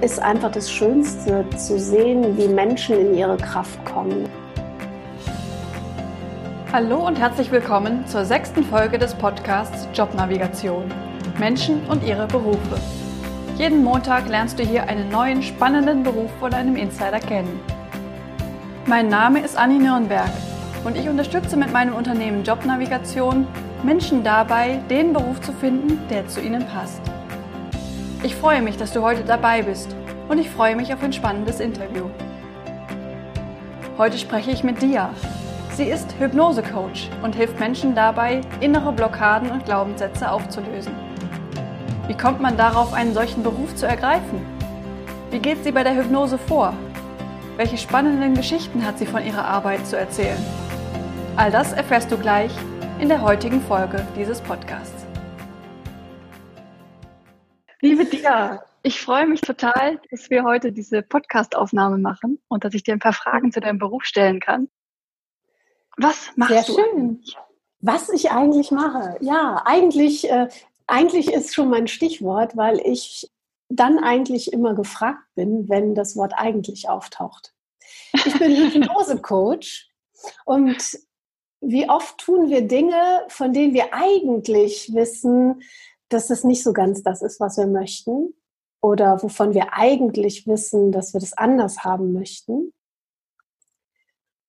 ist einfach das Schönste zu sehen, wie Menschen in ihre Kraft kommen. Hallo und herzlich willkommen zur sechsten Folge des Podcasts Jobnavigation. Menschen und ihre Berufe. Jeden Montag lernst du hier einen neuen spannenden Beruf von einem Insider kennen. Mein Name ist Anni Nürnberg und ich unterstütze mit meinem Unternehmen Jobnavigation Menschen dabei, den Beruf zu finden, der zu ihnen passt. Ich freue mich, dass du heute dabei bist und ich freue mich auf ein spannendes Interview. Heute spreche ich mit Dia. Sie ist Hypnose-Coach und hilft Menschen dabei, innere Blockaden und Glaubenssätze aufzulösen. Wie kommt man darauf, einen solchen Beruf zu ergreifen? Wie geht sie bei der Hypnose vor? Welche spannenden Geschichten hat sie von ihrer Arbeit zu erzählen? All das erfährst du gleich in der heutigen Folge dieses Podcasts. Liebe Dia, ich freue mich total, dass wir heute diese Podcast-Aufnahme machen und dass ich dir ein paar Fragen zu deinem Beruf stellen kann. Was machst Sehr du? Sehr schön. Was ich eigentlich mache? Ja, eigentlich, äh, eigentlich ist schon mein Stichwort, weil ich dann eigentlich immer gefragt bin, wenn das Wort eigentlich auftaucht. Ich bin Hypnose-Coach und wie oft tun wir Dinge, von denen wir eigentlich wissen, dass es nicht so ganz das ist, was wir möchten oder wovon wir eigentlich wissen, dass wir das anders haben möchten.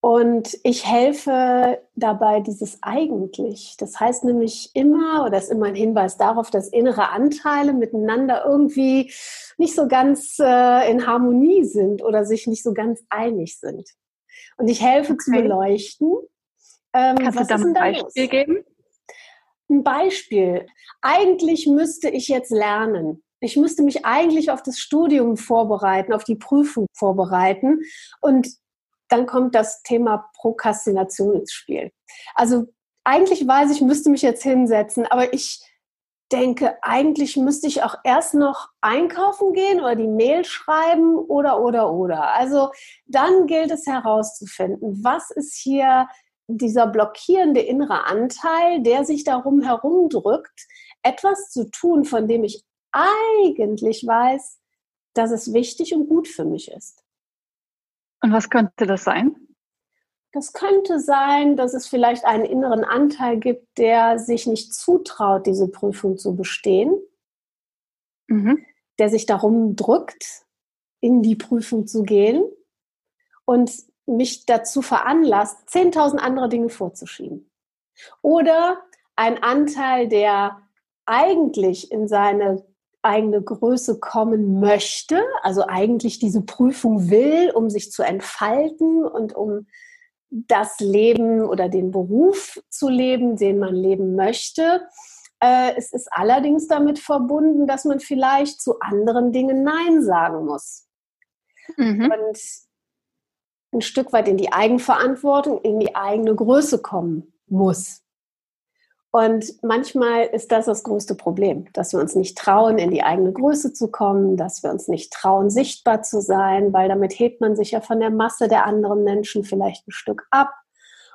Und ich helfe dabei dieses eigentlich. Das heißt nämlich immer, oder ist immer ein Hinweis darauf, dass innere Anteile miteinander irgendwie nicht so ganz äh, in Harmonie sind oder sich nicht so ganz einig sind. Und ich helfe okay. zu beleuchten. Ähm, Kannst du da ein Beispiel geben? Ein Beispiel. Eigentlich müsste ich jetzt lernen. Ich müsste mich eigentlich auf das Studium vorbereiten, auf die Prüfung vorbereiten. Und dann kommt das Thema Prokrastination ins Spiel. Also eigentlich weiß ich, müsste mich jetzt hinsetzen, aber ich denke, eigentlich müsste ich auch erst noch einkaufen gehen oder die Mail schreiben oder, oder, oder. Also dann gilt es herauszufinden, was ist hier dieser blockierende innere Anteil, der sich darum herumdrückt, etwas zu tun, von dem ich eigentlich weiß, dass es wichtig und gut für mich ist. Und was könnte das sein? Das könnte sein, dass es vielleicht einen inneren Anteil gibt, der sich nicht zutraut, diese Prüfung zu bestehen, mhm. der sich darum drückt, in die Prüfung zu gehen und mich dazu veranlasst, 10.000 andere Dinge vorzuschieben. Oder ein Anteil, der eigentlich in seine eigene Größe kommen möchte, also eigentlich diese Prüfung will, um sich zu entfalten und um das Leben oder den Beruf zu leben, den man leben möchte. Äh, es ist allerdings damit verbunden, dass man vielleicht zu anderen Dingen Nein sagen muss. Mhm. Und ein Stück weit in die Eigenverantwortung, in die eigene Größe kommen muss. Und manchmal ist das das größte Problem, dass wir uns nicht trauen, in die eigene Größe zu kommen, dass wir uns nicht trauen, sichtbar zu sein, weil damit hebt man sich ja von der Masse der anderen Menschen vielleicht ein Stück ab.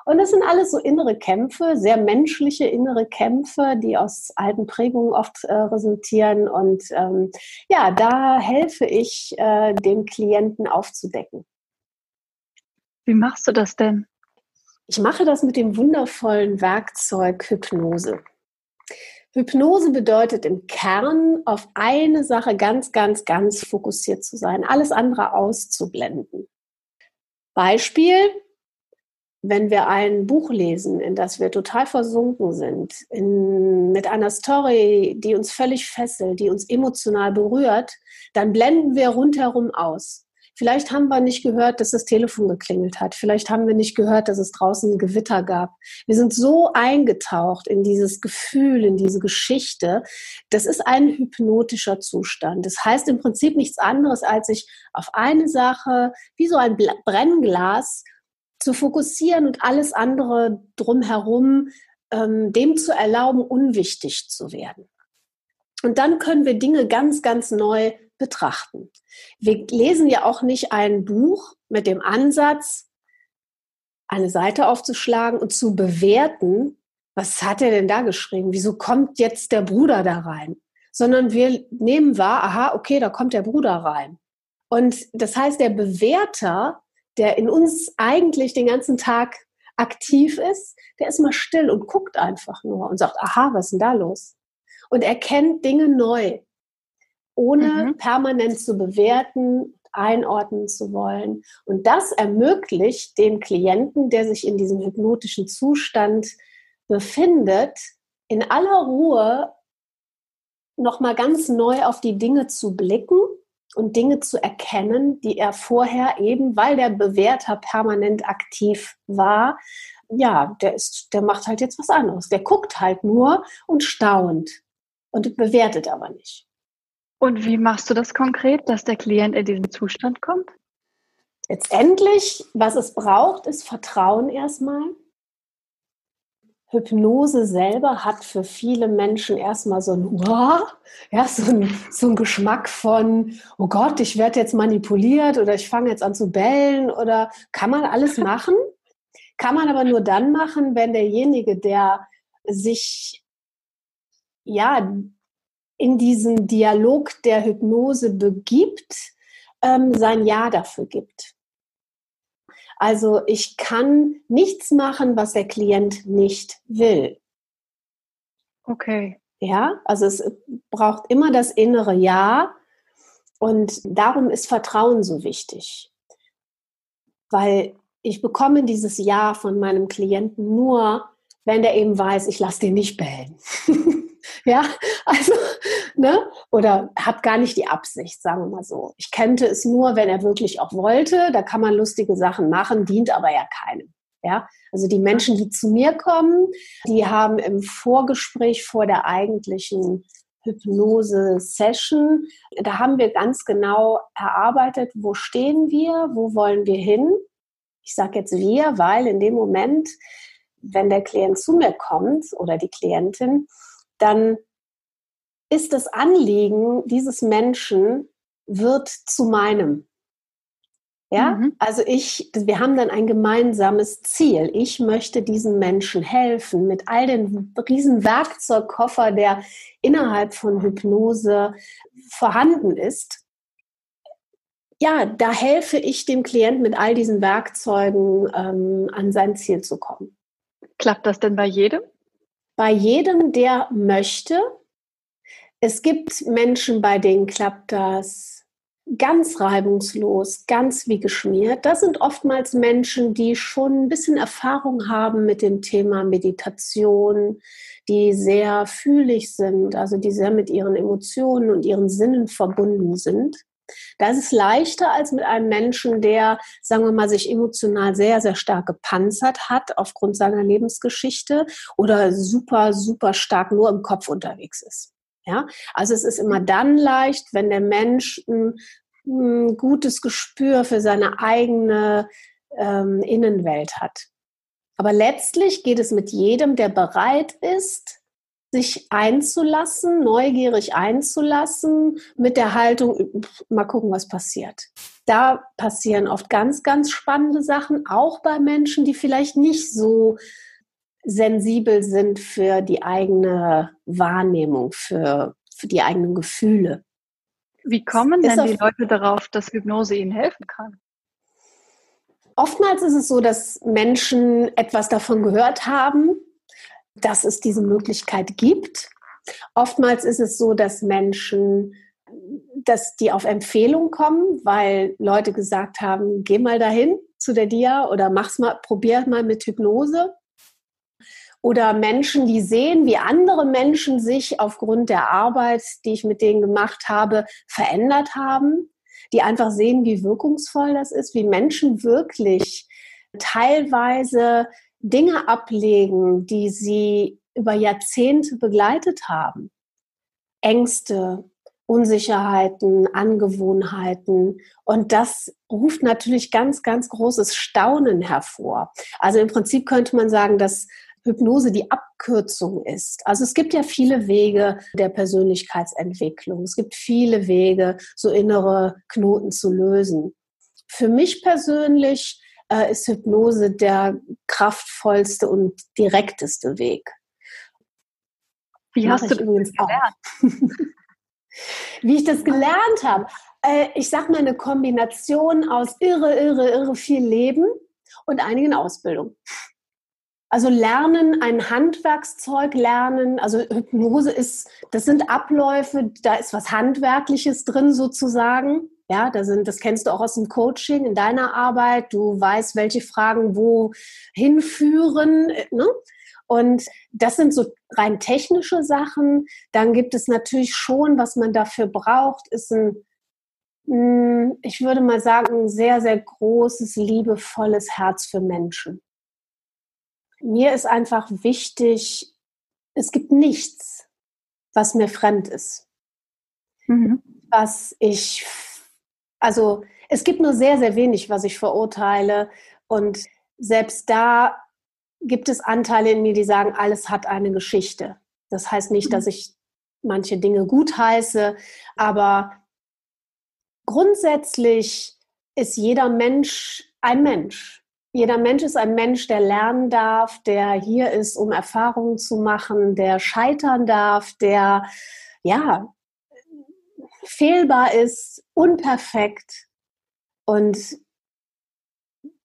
Und das sind alles so innere Kämpfe, sehr menschliche innere Kämpfe, die aus alten Prägungen oft äh, resultieren. Und ähm, ja, da helfe ich äh, den Klienten aufzudecken. Wie machst du das denn? Ich mache das mit dem wundervollen Werkzeug Hypnose. Hypnose bedeutet im Kern auf eine Sache ganz, ganz, ganz fokussiert zu sein, alles andere auszublenden. Beispiel, wenn wir ein Buch lesen, in das wir total versunken sind, in, mit einer Story, die uns völlig fesselt, die uns emotional berührt, dann blenden wir rundherum aus. Vielleicht haben wir nicht gehört, dass das Telefon geklingelt hat. Vielleicht haben wir nicht gehört, dass es draußen ein Gewitter gab. Wir sind so eingetaucht in dieses Gefühl, in diese Geschichte. Das ist ein hypnotischer Zustand. Das heißt im Prinzip nichts anderes, als sich auf eine Sache, wie so ein Brennglas, zu fokussieren und alles andere drumherum ähm, dem zu erlauben, unwichtig zu werden. Und dann können wir Dinge ganz, ganz neu betrachten. Wir lesen ja auch nicht ein Buch mit dem Ansatz, eine Seite aufzuschlagen und zu bewerten, was hat er denn da geschrieben? Wieso kommt jetzt der Bruder da rein? Sondern wir nehmen wahr, aha, okay, da kommt der Bruder rein. Und das heißt, der Bewerter, der in uns eigentlich den ganzen Tag aktiv ist, der ist mal still und guckt einfach nur und sagt, aha, was ist denn da los? Und erkennt Dinge neu, ohne mhm. permanent zu bewerten, einordnen zu wollen. Und das ermöglicht dem Klienten, der sich in diesem hypnotischen Zustand befindet, in aller Ruhe nochmal ganz neu auf die Dinge zu blicken und Dinge zu erkennen, die er vorher eben, weil der Bewerter permanent aktiv war, ja, der ist, der macht halt jetzt was anderes. Der guckt halt nur und staunt und bewertet aber nicht. Und wie machst du das konkret, dass der Klient in diesen Zustand kommt? Letztendlich, was es braucht, ist Vertrauen erstmal. Hypnose selber hat für viele Menschen erstmal so ein, Uah, ja, so ein, so ein Geschmack von, oh Gott, ich werde jetzt manipuliert oder ich fange jetzt an zu bellen oder kann man alles machen? Kann man aber nur dann machen, wenn derjenige, der sich ja in diesen Dialog der Hypnose begibt, ähm, sein Ja dafür gibt. Also ich kann nichts machen, was der Klient nicht will. Okay. Ja, also es braucht immer das innere Ja und darum ist Vertrauen so wichtig. Weil ich bekomme dieses Ja von meinem Klienten nur, wenn der eben weiß, ich lasse den nicht bellen. ja, also, ne? Oder hat gar nicht die Absicht, sagen wir mal so. Ich kannte es nur, wenn er wirklich auch wollte. Da kann man lustige Sachen machen, dient aber ja keinem. Ja, also die Menschen, die zu mir kommen, die haben im Vorgespräch vor der eigentlichen Hypnose-Session, da haben wir ganz genau erarbeitet, wo stehen wir, wo wollen wir hin. Ich sage jetzt wir, weil in dem Moment, wenn der Klient zu mir kommt oder die Klientin, dann ist das Anliegen dieses Menschen wird zu meinem. Ja, mhm. also ich, wir haben dann ein gemeinsames Ziel. Ich möchte diesen Menschen helfen mit all den riesen Werkzeugkoffer, der innerhalb von Hypnose vorhanden ist. Ja, da helfe ich dem Klienten mit all diesen Werkzeugen ähm, an sein Ziel zu kommen. Klappt das denn bei jedem? Bei jedem, der möchte. Es gibt Menschen, bei denen klappt das ganz reibungslos, ganz wie geschmiert. Das sind oftmals Menschen, die schon ein bisschen Erfahrung haben mit dem Thema Meditation, die sehr fühlig sind, also die sehr mit ihren Emotionen und ihren Sinnen verbunden sind. Das ist leichter als mit einem Menschen, der, sagen wir mal, sich emotional sehr, sehr stark gepanzert hat aufgrund seiner Lebensgeschichte oder super, super stark nur im Kopf unterwegs ist. Ja, also es ist immer dann leicht, wenn der Mensch ein, ein gutes Gespür für seine eigene ähm, Innenwelt hat. Aber letztlich geht es mit jedem, der bereit ist, sich einzulassen, neugierig einzulassen, mit der Haltung, mal gucken, was passiert. Da passieren oft ganz, ganz spannende Sachen, auch bei Menschen, die vielleicht nicht so sensibel sind für die eigene Wahrnehmung, für, für die eigenen Gefühle. Wie kommen denn die Leute darauf, dass Hypnose ihnen helfen kann? Oftmals ist es so, dass Menschen etwas davon gehört haben, dass es diese Möglichkeit gibt. Oftmals ist es so, dass Menschen, dass die auf Empfehlung kommen, weil Leute gesagt haben, geh mal dahin zu der Dia oder mach's mal, probier mal mit Hypnose oder Menschen, die sehen, wie andere Menschen sich aufgrund der Arbeit, die ich mit denen gemacht habe, verändert haben, die einfach sehen, wie wirkungsvoll das ist, wie Menschen wirklich teilweise Dinge ablegen, die sie über Jahrzehnte begleitet haben. Ängste, Unsicherheiten, Angewohnheiten. Und das ruft natürlich ganz, ganz großes Staunen hervor. Also im Prinzip könnte man sagen, dass Hypnose die Abkürzung ist. Also es gibt ja viele Wege der Persönlichkeitsentwicklung. Es gibt viele Wege, so innere Knoten zu lösen. Für mich persönlich äh, ist Hypnose der kraftvollste und direkteste Weg. Wie hast du das gelernt? Wie ich das gelernt habe. Äh, ich sag mal eine Kombination aus irre, irre, irre viel Leben und einigen Ausbildungen. Also lernen, ein Handwerkszeug lernen. Also Hypnose ist, das sind Abläufe, da ist was Handwerkliches drin sozusagen. Ja, da sind, das kennst du auch aus dem Coaching in deiner Arbeit. Du weißt, welche Fragen wo hinführen. Ne? Und das sind so rein technische Sachen. Dann gibt es natürlich schon, was man dafür braucht, ist ein, hm, ich würde mal sagen, ein sehr, sehr großes, liebevolles Herz für Menschen. Mir ist einfach wichtig, es gibt nichts, was mir fremd ist. Mhm. Was ich also es gibt nur sehr, sehr wenig, was ich verurteile. Und selbst da gibt es Anteile in mir, die sagen, alles hat eine Geschichte. Das heißt nicht, dass ich manche Dinge gut heiße, aber grundsätzlich ist jeder Mensch ein Mensch. Jeder Mensch ist ein Mensch, der lernen darf, der hier ist, um Erfahrungen zu machen, der scheitern darf, der ja fehlbar ist, unperfekt und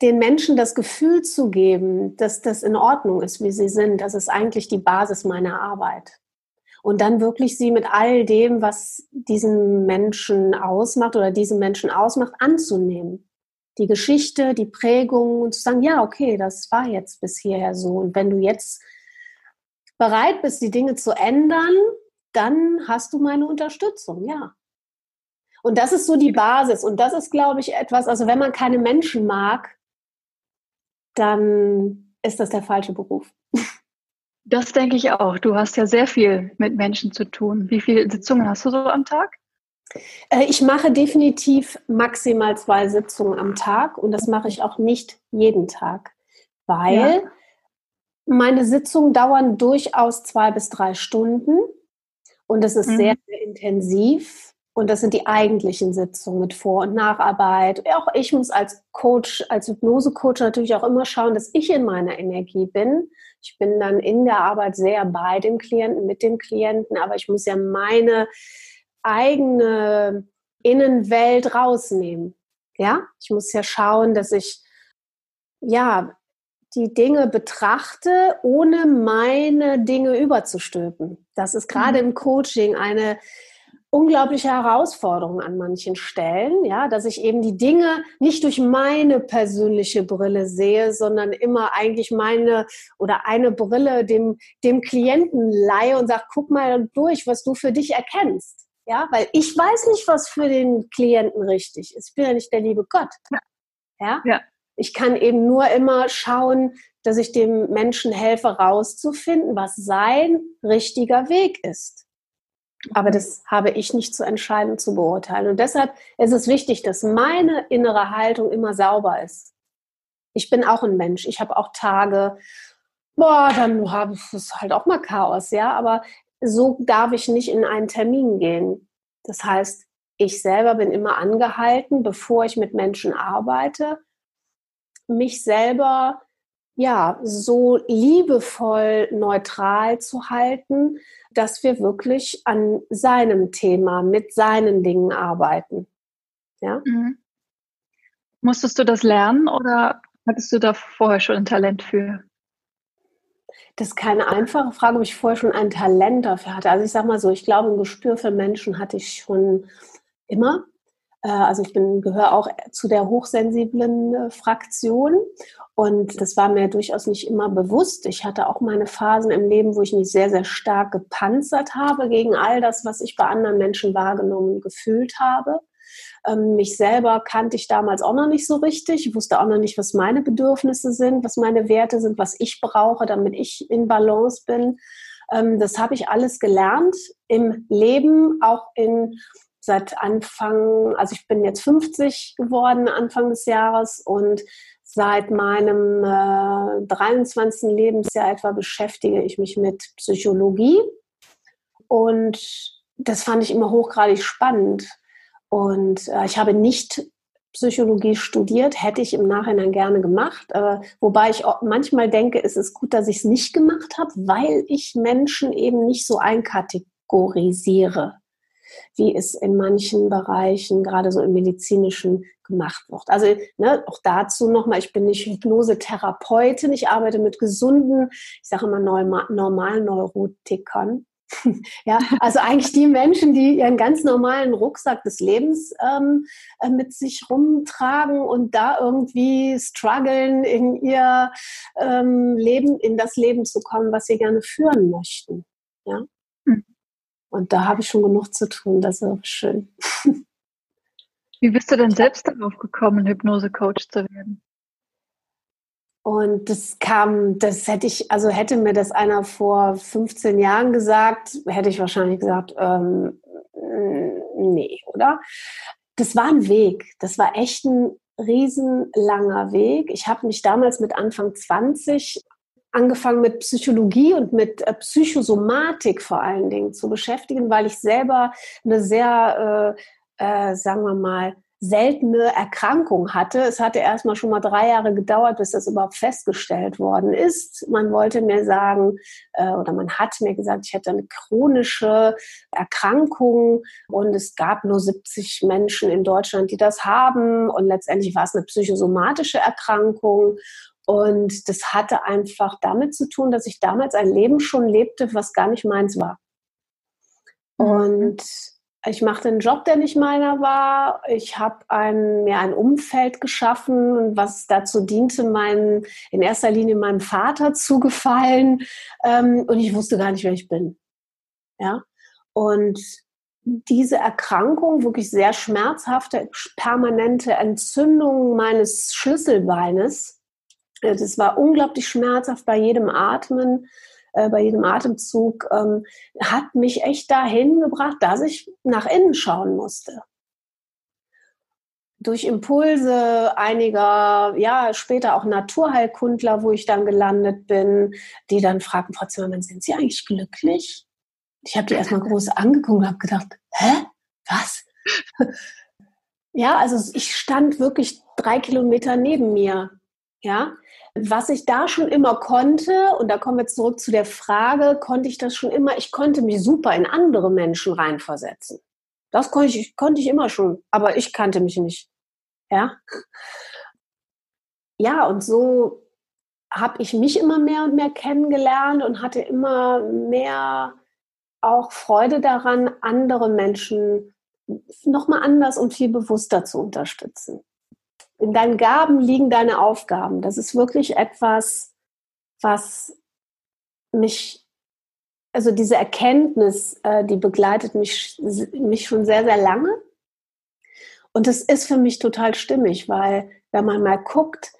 den Menschen das Gefühl zu geben, dass das in Ordnung ist, wie sie sind, das ist eigentlich die Basis meiner Arbeit. Und dann wirklich sie mit all dem, was diesen Menschen ausmacht oder diesen Menschen ausmacht, anzunehmen. Die Geschichte, die Prägung und zu sagen, ja, okay, das war jetzt bis hierher so. Und wenn du jetzt bereit bist, die Dinge zu ändern, dann hast du meine Unterstützung, ja. Und das ist so die Basis. Und das ist, glaube ich, etwas, also wenn man keine Menschen mag, dann ist das der falsche Beruf. Das denke ich auch. Du hast ja sehr viel mit Menschen zu tun. Wie viele Sitzungen hast du so am Tag? Äh, ich mache definitiv maximal zwei Sitzungen am Tag und das mache ich auch nicht jeden Tag, weil ja. meine Sitzungen dauern durchaus zwei bis drei Stunden und es ist mhm. sehr, sehr intensiv und das sind die eigentlichen Sitzungen mit Vor- und Nacharbeit. Auch ich muss als Coach, als Hypnose-Coach natürlich auch immer schauen, dass ich in meiner Energie bin. Ich bin dann in der Arbeit sehr bei dem Klienten, mit dem Klienten, aber ich muss ja meine eigene Innenwelt rausnehmen. Ja, ich muss ja schauen, dass ich ja die Dinge betrachte, ohne meine Dinge überzustülpen. Das ist gerade mhm. im Coaching eine unglaubliche Herausforderung an manchen Stellen, ja, dass ich eben die Dinge nicht durch meine persönliche Brille sehe, sondern immer eigentlich meine oder eine Brille dem, dem Klienten leihe und sage, guck mal durch, was du für dich erkennst. Ja, weil ich weiß nicht, was für den Klienten richtig ist. Ich bin ja nicht der liebe Gott. Ja. ja. Ich kann eben nur immer schauen, dass ich dem Menschen helfe, rauszufinden, was sein richtiger Weg ist. Aber das habe ich nicht zu entscheiden, zu beurteilen. Und deshalb ist es wichtig, dass meine innere Haltung immer sauber ist. Ich bin auch ein Mensch. Ich habe auch Tage, boah, dann habe ich es halt auch mal Chaos, ja. Aber so darf ich nicht in einen Termin gehen. Das heißt, ich selber bin immer angehalten, bevor ich mit Menschen arbeite, mich selber ja so liebevoll neutral zu halten, dass wir wirklich an seinem Thema, mit seinen Dingen arbeiten. Ja? Mhm. Musstest du das lernen oder hattest du da vorher schon ein Talent für? Das ist keine einfache Frage, ob ich vorher schon ein Talent dafür hatte. Also ich sage mal so, ich glaube, ein Gespür für Menschen hatte ich schon immer. Äh, also ich bin, gehöre auch zu der hochsensiblen äh, Fraktion und das war mir durchaus nicht immer bewusst. Ich hatte auch meine Phasen im Leben, wo ich mich sehr, sehr stark gepanzert habe gegen all das, was ich bei anderen Menschen wahrgenommen gefühlt habe. Ähm, mich selber kannte ich damals auch noch nicht so richtig. Ich wusste auch noch nicht, was meine Bedürfnisse sind, was meine Werte sind, was ich brauche, damit ich in Balance bin. Ähm, das habe ich alles gelernt im Leben, auch in seit Anfang, also ich bin jetzt 50 geworden Anfang des Jahres und seit meinem äh, 23. Lebensjahr etwa beschäftige ich mich mit Psychologie und das fand ich immer hochgradig spannend. Und äh, ich habe nicht Psychologie studiert, hätte ich im Nachhinein gerne gemacht. Äh, wobei ich manchmal denke, es ist gut, dass ich es nicht gemacht habe, weil ich Menschen eben nicht so einkategorisiere. Wie es in manchen Bereichen, gerade so im medizinischen, gemacht wird. Also ne, auch dazu nochmal, ich bin nicht Hypnosetherapeutin, ich arbeite mit gesunden, ich sage immer normalen Neurotikern. ja, also eigentlich die Menschen, die ihren ganz normalen Rucksack des Lebens ähm, äh, mit sich rumtragen und da irgendwie strugglen, in ihr ähm, Leben, in das Leben zu kommen, was sie gerne führen möchten. Ja. Und da habe ich schon genug zu tun, das ist auch schön. Wie bist du denn selbst darauf gekommen, Hypnose-Coach zu werden? Und das kam, das hätte ich, also hätte mir das einer vor 15 Jahren gesagt, hätte ich wahrscheinlich gesagt, ähm, nee, oder? Das war ein Weg. Das war echt ein riesenlanger Weg. Ich habe mich damals mit Anfang 20 angefangen mit Psychologie und mit äh, Psychosomatik vor allen Dingen zu beschäftigen, weil ich selber eine sehr äh, äh, sagen wir mal, seltene Erkrankung hatte. Es hatte erstmal schon mal drei Jahre gedauert, bis das überhaupt festgestellt worden ist. Man wollte mir sagen, äh, oder man hat mir gesagt, ich hätte eine chronische Erkrankung und es gab nur 70 Menschen in Deutschland, die das haben. Und letztendlich war es eine psychosomatische Erkrankung. Und das hatte einfach damit zu tun, dass ich damals ein Leben schon lebte, was gar nicht meins war. Mhm. Und ich machte einen Job, der nicht meiner war. Ich habe ein, mir ein Umfeld geschaffen, was dazu diente, meinen, in erster Linie meinem Vater zu gefallen. Ähm, und ich wusste gar nicht, wer ich bin. Ja. Und diese Erkrankung, wirklich sehr schmerzhafte, permanente Entzündung meines Schlüsselbeines, das war unglaublich schmerzhaft bei jedem Atmen äh, bei jedem Atemzug, ähm, hat mich echt dahin gebracht, dass ich nach innen schauen musste. Durch Impulse einiger, ja, später auch Naturheilkundler, wo ich dann gelandet bin, die dann fragten, Frau Zimmermann, sind Sie eigentlich glücklich? Ich habe die erstmal groß angeguckt und habe gedacht, hä? Was? ja, also ich stand wirklich drei Kilometer neben mir. Ja, was ich da schon immer konnte, und da kommen wir zurück zu der Frage, konnte ich das schon immer, ich konnte mich super in andere Menschen reinversetzen. Das konnte ich, konnte ich immer schon, aber ich kannte mich nicht. Ja. Ja, und so habe ich mich immer mehr und mehr kennengelernt und hatte immer mehr auch Freude daran, andere Menschen nochmal anders und viel bewusster zu unterstützen in deinen Gaben liegen deine Aufgaben. Das ist wirklich etwas, was mich, also diese Erkenntnis, äh, die begleitet mich, mich schon sehr, sehr lange. Und das ist für mich total stimmig, weil wenn man mal guckt,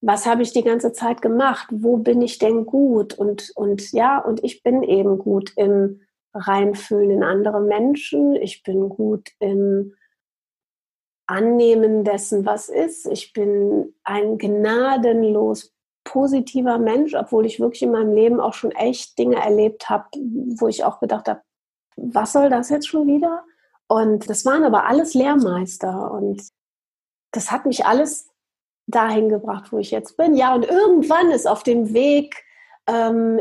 was habe ich die ganze Zeit gemacht? Wo bin ich denn gut? Und, und ja, und ich bin eben gut im Reinfühlen in andere Menschen. Ich bin gut im Annehmen dessen, was ist. Ich bin ein gnadenlos positiver Mensch, obwohl ich wirklich in meinem Leben auch schon echt Dinge erlebt habe, wo ich auch gedacht habe, was soll das jetzt schon wieder? Und das waren aber alles Lehrmeister und das hat mich alles dahin gebracht, wo ich jetzt bin. Ja, und irgendwann ist auf dem Weg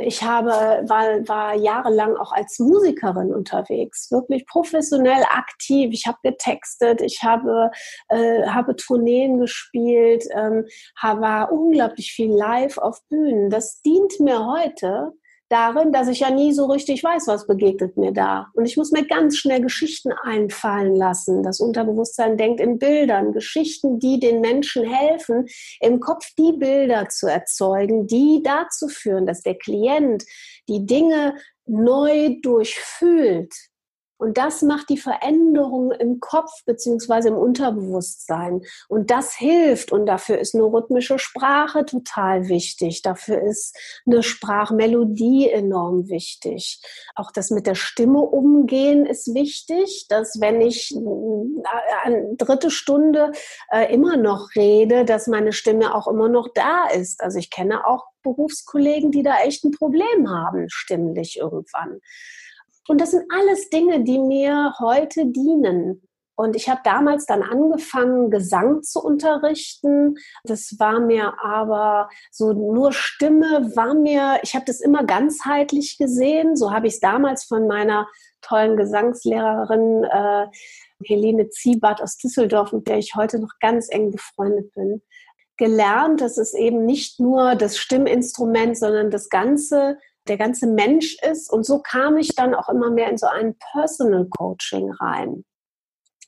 ich habe, war, war jahrelang auch als Musikerin unterwegs, wirklich professionell aktiv. Ich habe getextet, ich habe, äh, habe Tourneen gespielt, ähm, war unglaublich viel live auf Bühnen. Das dient mir heute, darin, dass ich ja nie so richtig weiß, was begegnet mir da. Und ich muss mir ganz schnell Geschichten einfallen lassen. Das Unterbewusstsein denkt in Bildern, Geschichten, die den Menschen helfen, im Kopf die Bilder zu erzeugen, die dazu führen, dass der Klient die Dinge neu durchfühlt und das macht die Veränderung im Kopf beziehungsweise im Unterbewusstsein. Und das hilft. Und dafür ist eine rhythmische Sprache total wichtig. Dafür ist eine Sprachmelodie enorm wichtig. Auch das mit der Stimme umgehen ist wichtig, dass wenn ich äh, eine dritte Stunde äh, immer noch rede, dass meine Stimme auch immer noch da ist. Also ich kenne auch Berufskollegen, die da echt ein Problem haben, stimmlich irgendwann. Und das sind alles Dinge, die mir heute dienen. Und ich habe damals dann angefangen, Gesang zu unterrichten. Das war mir aber so nur Stimme war mir, ich habe das immer ganzheitlich gesehen. So habe ich es damals von meiner tollen Gesangslehrerin äh, Helene Ziebart aus Düsseldorf, mit der ich heute noch ganz eng befreundet bin, gelernt, dass es eben nicht nur das Stimminstrument, sondern das ganze, der ganze Mensch ist. Und so kam ich dann auch immer mehr in so ein Personal Coaching rein.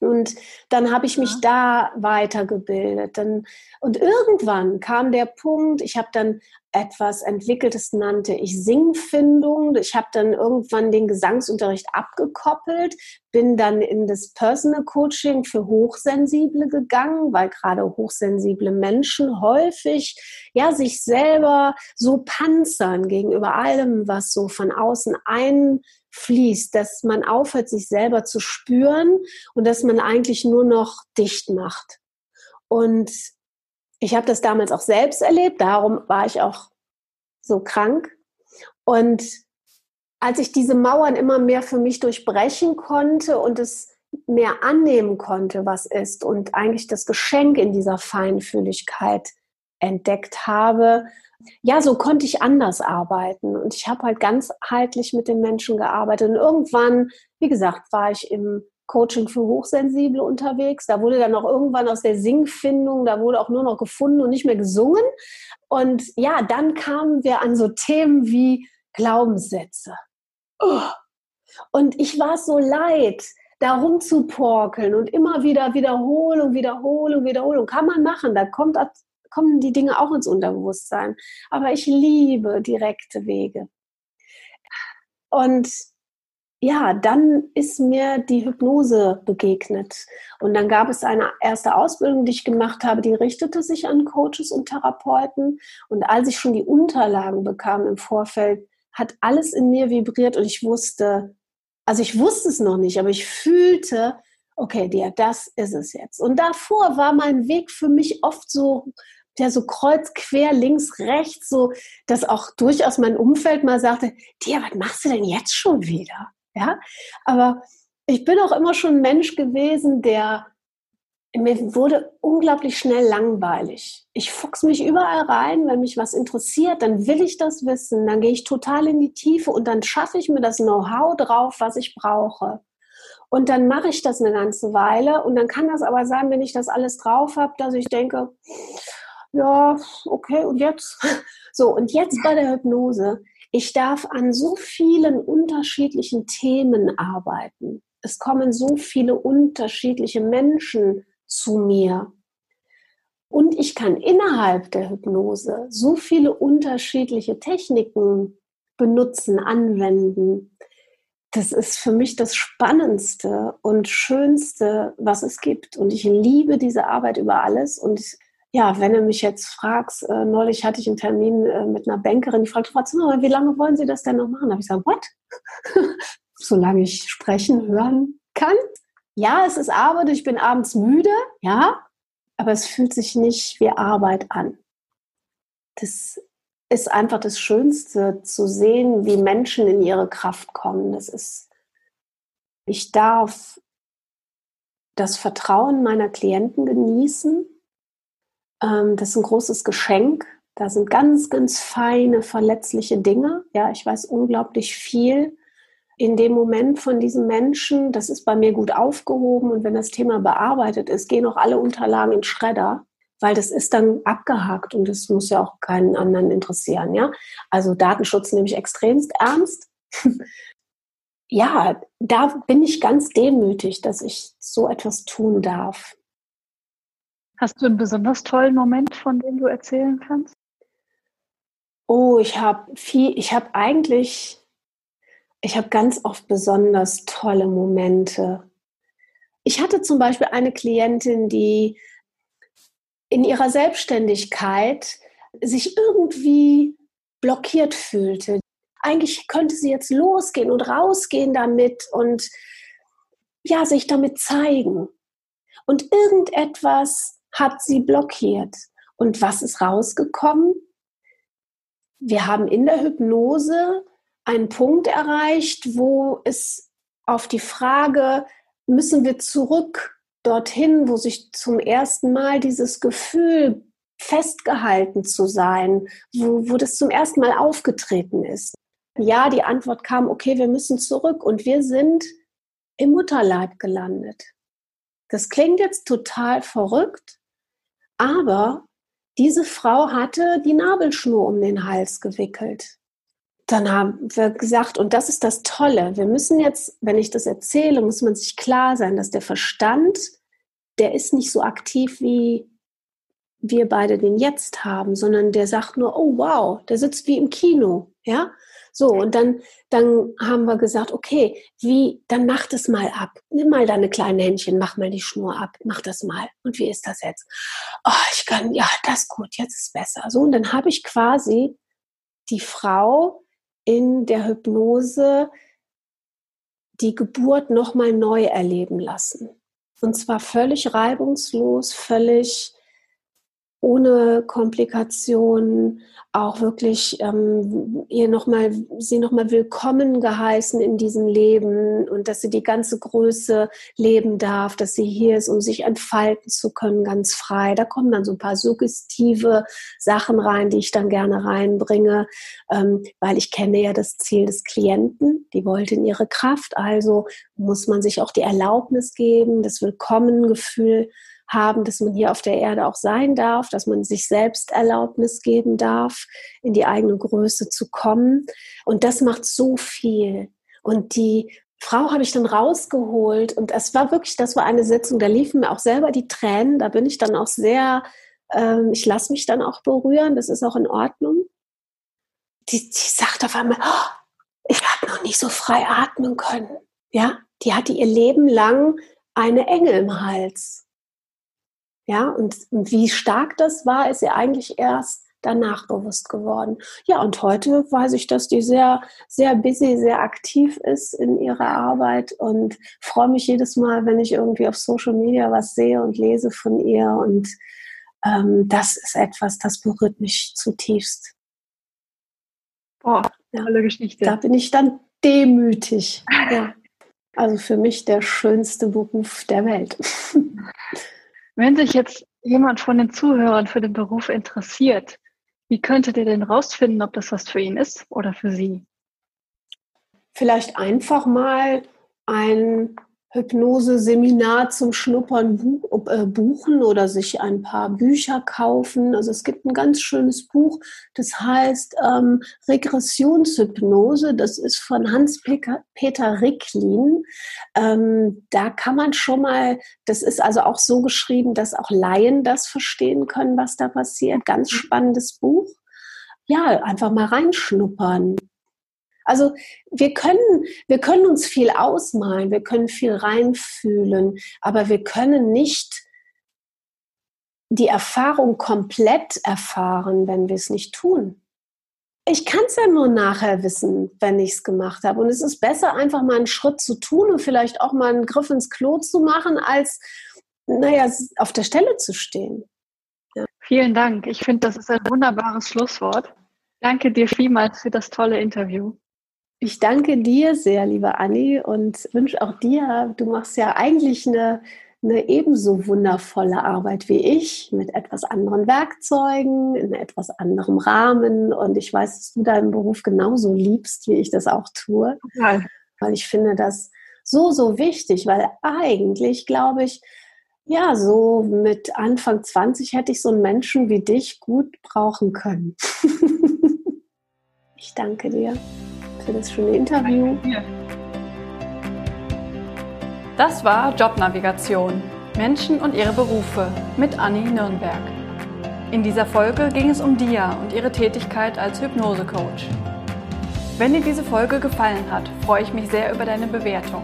Und dann habe ich mich da weitergebildet. Dann, und irgendwann kam der Punkt, ich habe dann etwas entwickelt, das nannte ich Singfindung. Ich habe dann irgendwann den Gesangsunterricht abgekoppelt, bin dann in das Personal Coaching für Hochsensible gegangen, weil gerade hochsensible Menschen häufig ja sich selber so panzern gegenüber allem, was so von außen einfließt, dass man aufhört, sich selber zu spüren und dass man eigentlich nur noch dicht macht. Und ich habe das damals auch selbst erlebt, darum war ich auch so krank. Und als ich diese Mauern immer mehr für mich durchbrechen konnte und es mehr annehmen konnte, was ist, und eigentlich das Geschenk in dieser Feinfühligkeit entdeckt habe, ja, so konnte ich anders arbeiten. Und ich habe halt ganzheitlich mit den Menschen gearbeitet. Und irgendwann, wie gesagt, war ich im Coaching für Hochsensible unterwegs. Da wurde dann auch irgendwann aus der Singfindung, da wurde auch nur noch gefunden und nicht mehr gesungen. Und ja, dann kamen wir an so Themen wie Glaubenssätze. Oh. Und ich war so leid, da rumzuporkeln und immer wieder Wiederholung, Wiederholung, Wiederholung. Kann man machen, da kommt, kommen die Dinge auch ins Unterbewusstsein. Aber ich liebe direkte Wege. Und ja, dann ist mir die Hypnose begegnet. Und dann gab es eine erste Ausbildung, die ich gemacht habe, die richtete sich an Coaches und Therapeuten. Und als ich schon die Unterlagen bekam im Vorfeld, hat alles in mir vibriert und ich wusste, also ich wusste es noch nicht, aber ich fühlte, okay, dir, das ist es jetzt. Und davor war mein Weg für mich oft so, ja, so kreuz, quer, links, rechts, so, dass auch durchaus mein Umfeld mal sagte, dir, was machst du denn jetzt schon wieder? Ja, aber ich bin auch immer schon ein Mensch gewesen, der mir wurde unglaublich schnell langweilig. Ich fuchs mich überall rein, wenn mich was interessiert, dann will ich das wissen, dann gehe ich total in die Tiefe und dann schaffe ich mir das Know-how drauf, was ich brauche. Und dann mache ich das eine ganze Weile und dann kann das aber sein, wenn ich das alles drauf habe, dass ich denke, ja, okay, und jetzt? So, und jetzt bei der Hypnose ich darf an so vielen unterschiedlichen Themen arbeiten. Es kommen so viele unterschiedliche Menschen zu mir. Und ich kann innerhalb der Hypnose so viele unterschiedliche Techniken benutzen, anwenden. Das ist für mich das Spannendste und Schönste, was es gibt. Und ich liebe diese Arbeit über alles. Und ja, wenn du mich jetzt fragst, äh, neulich hatte ich einen Termin äh, mit einer Bankerin, die fragte, Frau Zimmermann, wie lange wollen Sie das denn noch machen? Da habe ich gesagt, what? Solange ich sprechen, hören kann. Ja, es ist Arbeit, ich bin abends müde, ja, aber es fühlt sich nicht wie Arbeit an. Das ist einfach das Schönste zu sehen, wie Menschen in ihre Kraft kommen. Das ist, ich darf das Vertrauen meiner Klienten genießen ähm, das ist ein großes Geschenk. Da sind ganz, ganz feine, verletzliche Dinge. Ja, ich weiß unglaublich viel in dem Moment von diesem Menschen. Das ist bei mir gut aufgehoben. Und wenn das Thema bearbeitet ist, gehen auch alle Unterlagen in Schredder, weil das ist dann abgehakt und das muss ja auch keinen anderen interessieren. Ja, also Datenschutz nehme ich extremst ernst. ja, da bin ich ganz demütig, dass ich so etwas tun darf. Hast du einen besonders tollen Moment, von dem du erzählen kannst? Oh, ich habe viel, ich habe eigentlich, ich habe ganz oft besonders tolle Momente. Ich hatte zum Beispiel eine Klientin, die in ihrer Selbstständigkeit sich irgendwie blockiert fühlte. Eigentlich könnte sie jetzt losgehen und rausgehen damit und ja, sich damit zeigen. Und irgendetwas hat sie blockiert. Und was ist rausgekommen? Wir haben in der Hypnose einen Punkt erreicht, wo es auf die Frage, müssen wir zurück dorthin, wo sich zum ersten Mal dieses Gefühl festgehalten zu sein, wo, wo das zum ersten Mal aufgetreten ist. Ja, die Antwort kam, okay, wir müssen zurück und wir sind im Mutterleib gelandet. Das klingt jetzt total verrückt, aber diese Frau hatte die Nabelschnur um den Hals gewickelt. Dann haben wir gesagt, und das ist das Tolle, wir müssen jetzt, wenn ich das erzähle, muss man sich klar sein, dass der Verstand, der ist nicht so aktiv wie wir beide den jetzt haben, sondern der sagt nur, oh wow, der sitzt wie im Kino, ja? So, und dann, dann haben wir gesagt, okay, wie, dann mach das mal ab. Nimm mal deine kleinen Händchen, mach mal die Schnur ab, mach das mal. Und wie ist das jetzt? Oh, ich kann, ja, das ist gut, jetzt ist besser. So, und dann habe ich quasi die Frau in der Hypnose die Geburt nochmal neu erleben lassen. Und zwar völlig reibungslos, völlig ohne Komplikationen auch wirklich ähm, ihr noch mal, sie nochmal willkommen geheißen in diesem Leben und dass sie die ganze Größe leben darf, dass sie hier ist, um sich entfalten zu können, ganz frei. Da kommen dann so ein paar suggestive Sachen rein, die ich dann gerne reinbringe, ähm, weil ich kenne ja das Ziel des Klienten. Die wollte in ihre Kraft, also muss man sich auch die Erlaubnis geben, das Willkommengefühl haben, dass man hier auf der Erde auch sein darf, dass man sich selbst Erlaubnis geben darf, in die eigene Größe zu kommen. Und das macht so viel. Und die Frau habe ich dann rausgeholt und es war wirklich, das war eine Sitzung, da liefen mir auch selber die Tränen, da bin ich dann auch sehr, ähm, ich lasse mich dann auch berühren, das ist auch in Ordnung. Die, die sagt auf einmal, oh, ich habe noch nicht so frei atmen können. Ja, die hatte ihr Leben lang eine Engel im Hals. Ja, und, und wie stark das war, ist ihr eigentlich erst danach bewusst geworden. Ja, und heute weiß ich, dass die sehr, sehr busy, sehr aktiv ist in ihrer Arbeit und freue mich jedes Mal, wenn ich irgendwie auf Social Media was sehe und lese von ihr. Und ähm, das ist etwas, das berührt mich zutiefst. Boah, tolle Geschichte. Da bin ich dann demütig. ja. Also für mich der schönste Beruf der Welt. Wenn sich jetzt jemand von den Zuhörern für den Beruf interessiert, wie könntet ihr denn rausfinden, ob das was für ihn ist oder für sie? Vielleicht einfach mal ein Hypnose-Seminar zum Schnuppern äh, buchen oder sich ein paar Bücher kaufen. Also es gibt ein ganz schönes Buch, das heißt ähm, Regressionshypnose. Das ist von Hans-Peter Ricklin. Ähm, da kann man schon mal, das ist also auch so geschrieben, dass auch Laien das verstehen können, was da passiert. Ganz spannendes Buch. Ja, einfach mal reinschnuppern. Also wir können, wir können uns viel ausmalen, wir können viel reinfühlen, aber wir können nicht die Erfahrung komplett erfahren, wenn wir es nicht tun. Ich kann es ja nur nachher wissen, wenn ich es gemacht habe. Und es ist besser, einfach mal einen Schritt zu tun und vielleicht auch mal einen Griff ins Klo zu machen, als, naja, auf der Stelle zu stehen. Ja. Vielen Dank. Ich finde, das ist ein wunderbares Schlusswort. Danke dir vielmals für das tolle Interview. Ich danke dir sehr, liebe Anni, und wünsche auch dir, du machst ja eigentlich eine, eine ebenso wundervolle Arbeit wie ich, mit etwas anderen Werkzeugen, in etwas anderem Rahmen. Und ich weiß, dass du deinen Beruf genauso liebst, wie ich das auch tue. Ja. Weil ich finde das so, so wichtig, weil eigentlich, glaube ich, ja, so mit Anfang 20 hätte ich so einen Menschen wie dich gut brauchen können. ich danke dir für das schöne Interview. Das war Jobnavigation. Menschen und ihre Berufe mit Anni Nürnberg. In dieser Folge ging es um Dia und ihre Tätigkeit als Hypnosecoach. Wenn dir diese Folge gefallen hat, freue ich mich sehr über deine Bewertung.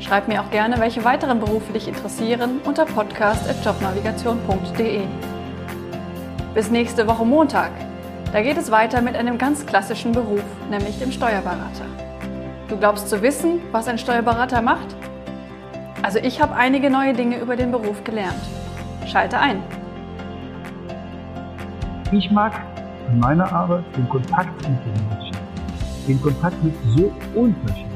Schreib mir auch gerne, welche weiteren Berufe dich interessieren unter podcast.jobnavigation.de. Bis nächste Woche Montag. Da geht es weiter mit einem ganz klassischen Beruf, nämlich dem Steuerberater. Du glaubst zu wissen, was ein Steuerberater macht? Also ich habe einige neue Dinge über den Beruf gelernt. Schalte ein. Ich mag in meiner Arbeit den Kontakt mit den Menschen, den Kontakt mit so unterschiedlichen